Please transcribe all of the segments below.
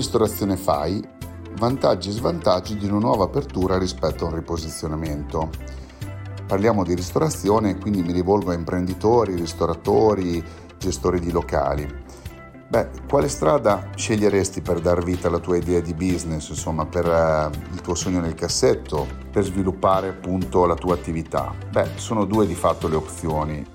ristorazione fai? Vantaggi e svantaggi di una nuova apertura rispetto a un riposizionamento. Parliamo di ristorazione, quindi mi rivolgo a imprenditori, ristoratori, gestori di locali. Beh, quale strada sceglieresti per dar vita alla tua idea di business, insomma, per uh, il tuo sogno nel cassetto, per sviluppare appunto la tua attività? Beh, sono due di fatto le opzioni.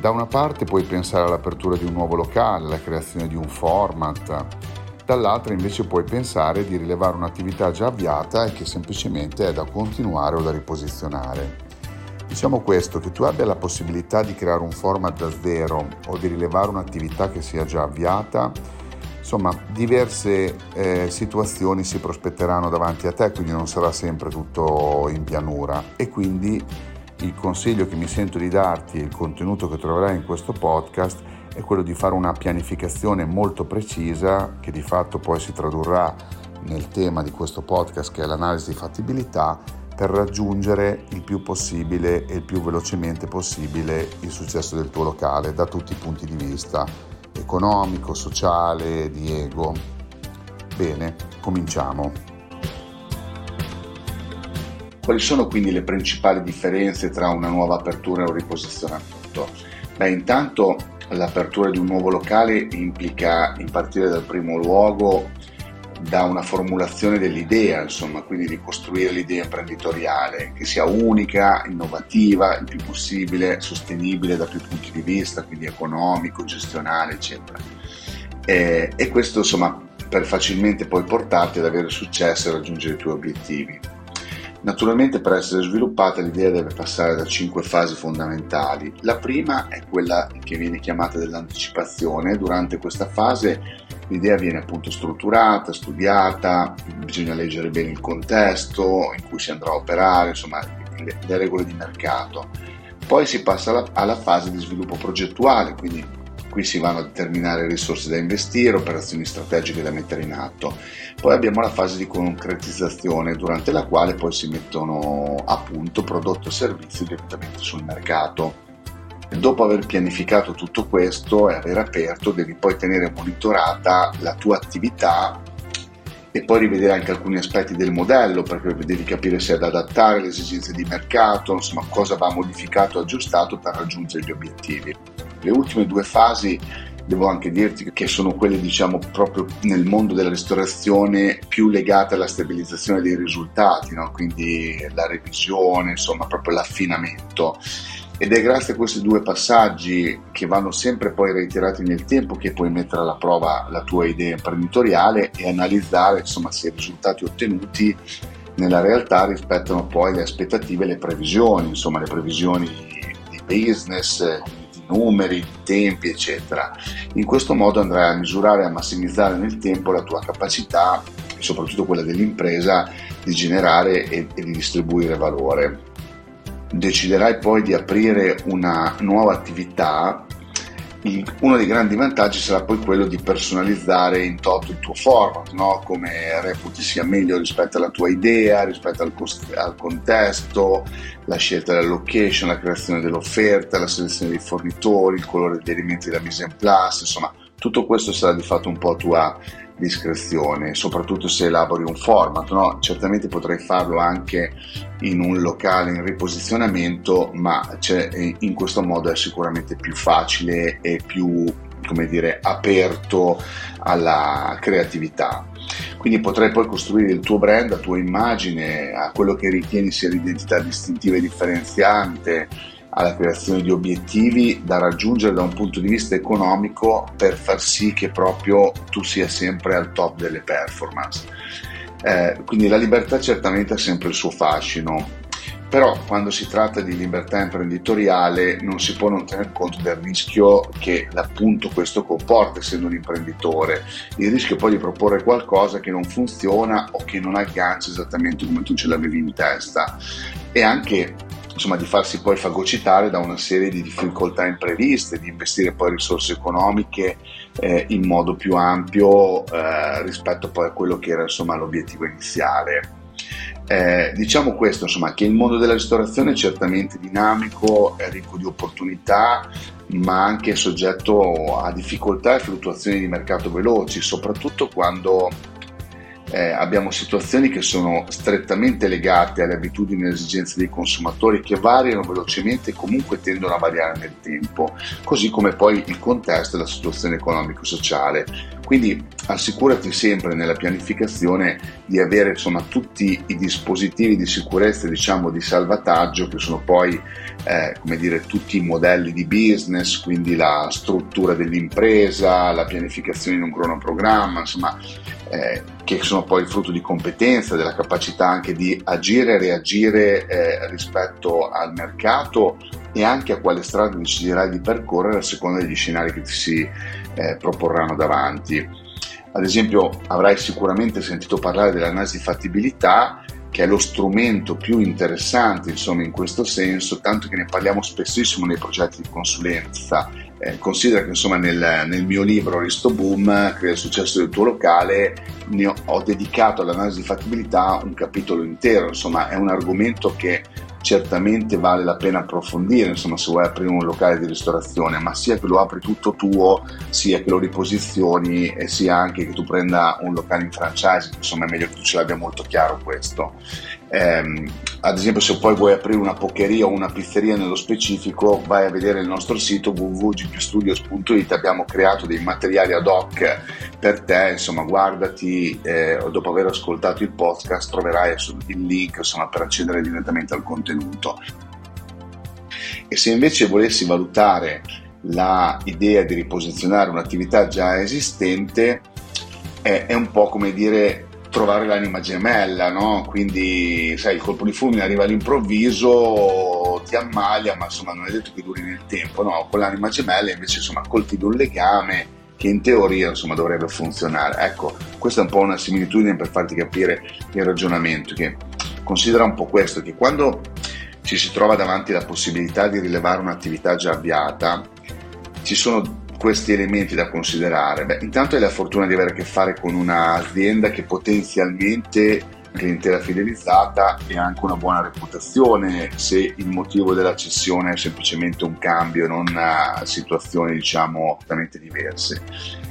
Da una parte puoi pensare all'apertura di un nuovo locale, alla creazione di un format, dall'altra invece puoi pensare di rilevare un'attività già avviata e che semplicemente è da continuare o da riposizionare. Diciamo questo, che tu abbia la possibilità di creare un format da zero o di rilevare un'attività che sia già avviata, insomma diverse eh, situazioni si prospetteranno davanti a te, quindi non sarà sempre tutto in pianura e quindi il consiglio che mi sento di darti e il contenuto che troverai in questo podcast è quello di fare una pianificazione molto precisa che di fatto poi si tradurrà nel tema di questo podcast che è l'analisi di fattibilità per raggiungere il più possibile e il più velocemente possibile il successo del tuo locale da tutti i punti di vista economico, sociale, di ego. Bene, cominciamo. Quali sono quindi le principali differenze tra una nuova apertura e un riposizionamento? Beh, intanto l'apertura di un nuovo locale implica in partire dal primo luogo da una formulazione dell'idea, insomma, quindi di costruire l'idea imprenditoriale che sia unica, innovativa, il più possibile sostenibile da più punti di vista, quindi economico, gestionale, eccetera. E, e questo, insomma, per facilmente poi portarti ad avere successo e raggiungere i tuoi obiettivi. Naturalmente per essere sviluppata l'idea deve passare da cinque fasi fondamentali. La prima è quella che viene chiamata dell'anticipazione. Durante questa fase l'idea viene appunto strutturata, studiata, bisogna leggere bene il contesto in cui si andrà a operare, insomma le, le regole di mercato. Poi si passa alla, alla fase di sviluppo progettuale, quindi Qui si vanno a determinare risorse da investire, operazioni strategiche da mettere in atto. Poi abbiamo la fase di concretizzazione, durante la quale poi si mettono a punto prodotti o servizi direttamente sul mercato. Dopo aver pianificato tutto questo e aver aperto, devi poi tenere monitorata la tua attività e poi rivedere anche alcuni aspetti del modello perché devi capire se da adattare alle esigenze di mercato, insomma cosa va modificato o aggiustato per raggiungere gli obiettivi. Le ultime due fasi devo anche dirti che sono quelle diciamo proprio nel mondo della ristorazione più legate alla stabilizzazione dei risultati, no? quindi la revisione, insomma proprio l'affinamento. Ed è grazie a questi due passaggi che vanno sempre poi reiterati nel tempo che puoi mettere alla prova la tua idea imprenditoriale e analizzare insomma se i risultati ottenuti nella realtà rispettano poi le aspettative e le previsioni, insomma le previsioni di business, numeri, tempi, eccetera. In questo modo andrai a misurare e a massimizzare nel tempo la tua capacità soprattutto quella dell'impresa di generare e, e di distribuire valore. Deciderai poi di aprire una nuova attività uno dei grandi vantaggi sarà poi quello di personalizzare in toto il tuo format, no? come reputi sia meglio rispetto alla tua idea, rispetto al, cost- al, contesto, la scelta della location, la creazione dell'offerta, la selezione dei fornitori, il colore degli elementi della mise en place, insomma tutto questo sarà di fatto un po' tua discrezione, soprattutto se elabori un format. No? Certamente potrei farlo anche in un locale in riposizionamento, ma in questo modo è sicuramente più facile e più come dire, aperto alla creatività. Quindi potrai poi costruire il tuo brand, la tua immagine, a quello che ritieni sia l'identità distintiva e differenziante, alla creazione di obiettivi da raggiungere da un punto di vista economico per far sì che proprio tu sia sempre al top delle performance. Eh, quindi la libertà certamente ha sempre il suo fascino, però quando si tratta di libertà imprenditoriale non si può non tener conto del rischio che appunto questo comporta essendo un imprenditore, il rischio poi di proporre qualcosa che non funziona o che non aggancia esattamente come tu ce l'avevi in testa e anche insomma, di farsi poi fagocitare da una serie di difficoltà impreviste, di investire poi risorse economiche eh, in modo più ampio eh, rispetto poi a quello che era insomma, l'obiettivo iniziale. Eh, diciamo questo, insomma, che il mondo della ristorazione è certamente dinamico, è ricco di opportunità, ma anche soggetto a difficoltà e fluttuazioni di mercato veloci, soprattutto quando eh, abbiamo situazioni che sono strettamente legate alle abitudini e alle esigenze dei consumatori che variano velocemente e comunque tendono a variare nel tempo, così come poi il contesto e la situazione economico-sociale. Quindi assicurati sempre nella pianificazione di avere insomma, tutti i dispositivi di sicurezza diciamo di salvataggio che sono poi eh, come dire, tutti i modelli di business, quindi la struttura dell'impresa, la pianificazione in un cronoprogramma, insomma eh, che sono poi frutto di competenza, della capacità anche di agire e reagire eh, rispetto al mercato e anche a quale strada deciderai di percorrere a seconda degli scenari che ti si eh, proporranno davanti. Ad esempio avrai sicuramente sentito parlare dell'analisi di fattibilità che è lo strumento più interessante insomma, in questo senso, tanto che ne parliamo spessissimo nei progetti di consulenza. Eh, considera che insomma, nel, nel, mio libro Risto Boom, Crea il successo del tuo locale, ho, ho dedicato all'analisi di fattibilità un capitolo intero, insomma è un argomento che certamente vale la pena approfondire, insomma, se vuoi aprire un locale di ristorazione, ma sia che lo apri tutto tuo, sia che lo riposizioni e sia anche che tu prenda un locale in franchise, insomma è meglio che tu ce l'abbia molto chiaro questo. Eh, ad esempio se poi vuoi aprire una pocheria o una pizzeria nello specifico vai a vedere il nostro sito www.gpstudios.it abbiamo creato dei materiali ad hoc per te. Insomma guardati eh, dopo aver ascoltato il podcast troverai il link insomma, per accedere direttamente al contenuto. E se invece volessi valutare l'idea di riposizionare un'attività già esistente è, è un po' come dire trovare l'anima gemella, no? Quindi, sai, il colpo di fulmine arriva all'improvviso, ti ammalia, ma insomma non è detto che duri nel tempo, no? Con l'anima gemella invece, insomma, coltivi un legame che in teoria, insomma, dovrebbe funzionare. Ecco, questa è un po' una similitudine per farti capire il ragionamento, che considera un po' questo, che quando ci si trova davanti la possibilità di rilevare un'attività già avviata, ci sono questi elementi da considerare? Beh, intanto hai la fortuna di avere a che fare con un'azienda che potenzialmente clientela fidelizzata e anche una buona reputazione se il motivo della cessione è semplicemente un cambio non situazioni diciamo totalmente diverse.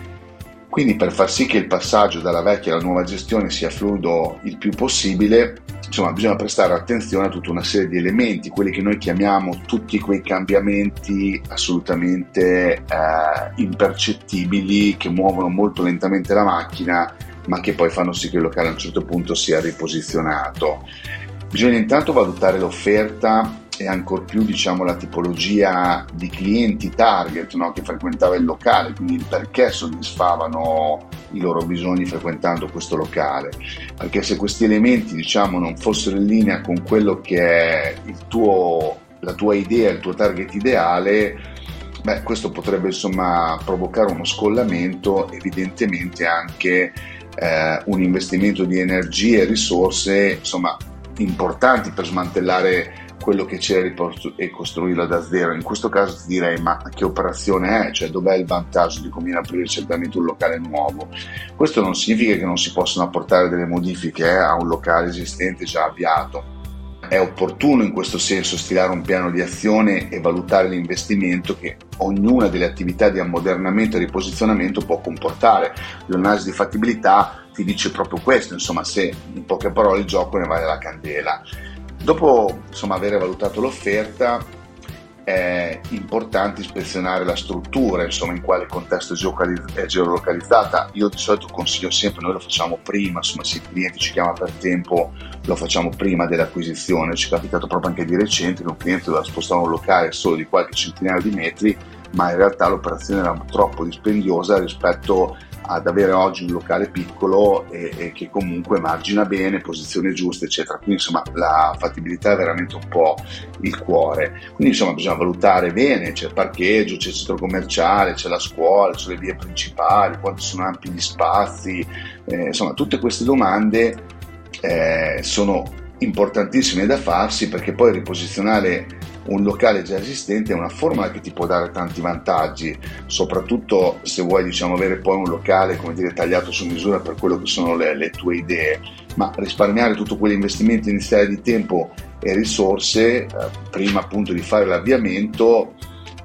Quindi per far sì che il passaggio dalla vecchia alla nuova gestione sia fluido il più possibile, insomma, bisogna prestare attenzione a tutta una serie di elementi, quelli che noi chiamiamo tutti quei cambiamenti assolutamente eh, impercettibili che muovono molto lentamente la macchina, ma che poi fanno sì che il locale a un certo punto sia riposizionato. Bisogna intanto valutare l'offerta e ancor più diciamo, la tipologia di clienti target no, che frequentava il locale, quindi perché soddisfavano i loro bisogni frequentando questo locale. Perché se questi elementi diciamo, non fossero in linea con quello che è tuo, la tua idea, il tuo target ideale, beh, questo potrebbe insomma, provocare uno scollamento, evidentemente anche eh, un investimento di energie e risorse insomma, importanti per smantellare quello che c'è e costruirlo da zero. In questo caso ti direi ma che operazione è? Cioè dov'è il vantaggio di cominciare a aprire certamente un locale nuovo? Questo non significa che non si possono apportare delle modifiche eh, a un locale esistente già avviato. È opportuno in questo senso stilare un piano di azione e valutare l'investimento che ognuna delle attività di ammodernamento e riposizionamento può comportare. L'analisi di fattibilità ti dice proprio questo, insomma se in poche parole il gioco ne vale la candela. Dopo insomma, aver valutato l'offerta è importante ispezionare la struttura, insomma, in quale contesto è geolocalizzata. Io di solito consiglio sempre, noi lo facciamo prima, insomma, se il cliente ci chiama per tempo, lo facciamo prima dell'acquisizione. Ci è capitato proprio anche di recente che un cliente doveva spostare un locale solo di qualche centinaio di metri, ma in realtà l'operazione era troppo dispendiosa rispetto a ad avere oggi un locale piccolo e, e, che comunque margina bene, posizione giusta, eccetera. Quindi insomma la fattibilità è veramente un po' il cuore. Quindi insomma bisogna valutare bene, c'è il parcheggio, c'è il centro commerciale, c'è la scuola, c'è le vie principali, quanto sono ampi gli spazi, eh, insomma tutte queste domande eh, sono importantissime da farsi perché poi riposizionare un locale già esistente è una formula che ti può dare tanti vantaggi, soprattutto se vuoi diciamo, avere poi un locale come dire, tagliato su misura per quello che sono le, le tue idee. ma risparmiare tutto quell'investimento iniziale di tempo e risorse, eh, prima appunto di fare l'avviamento,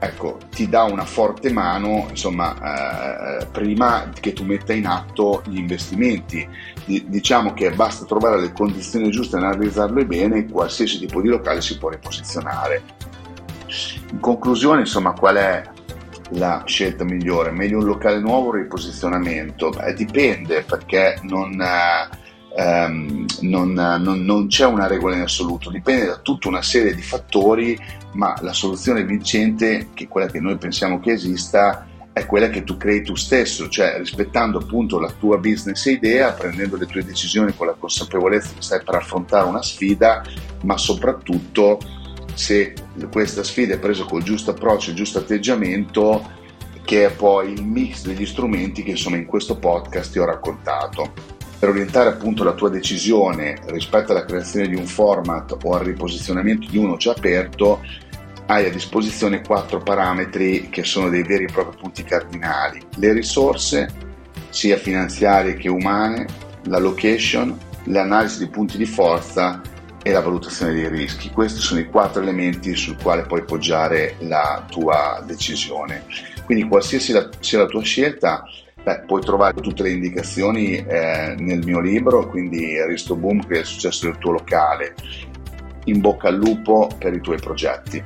ecco, ti dà una forte mano, insomma, eh, prima che tu metta in atto gli investimenti. D- diciamo che basta trovare le condizioni giuste e analizzarle bene, qualsiasi tipo di locale si può riposizionare. In conclusione, insomma, qual è la scelta migliore? Meglio un locale nuovo o riposizionamento? Beh, dipende perché non... Eh, ehm, non, non, non, c'è una regola in assoluto, dipende da tutta una serie di fattori, ma la soluzione vincente, che è quella che noi pensiamo che esista, è quella che tu crei tu stesso, cioè rispettando appunto la tua business idea, prendendo le tue decisioni con la consapevolezza che stai per affrontare una sfida, ma soprattutto se questa sfida è presa col giusto approccio, il giusto atteggiamento, che è poi il mix degli strumenti che insomma in questo podcast ti ho raccontato per orientare appunto la tua decisione rispetto alla creazione di un format o al riposizionamento di uno già aperto, hai a disposizione quattro parametri che sono dei veri e propri punti cardinali. Le risorse, sia finanziarie che umane, la location, l'analisi dei punti di forza e la valutazione dei rischi. Questi sono i quattro elementi sul quale puoi poggiare la tua decisione. Quindi qualsiasi sia la tua scelta, Beh, puoi trovare tutte le indicazioni eh, nel mio libro, quindi Risto Boom, che è successo del tuo locale. In bocca al lupo per i tuoi progetti.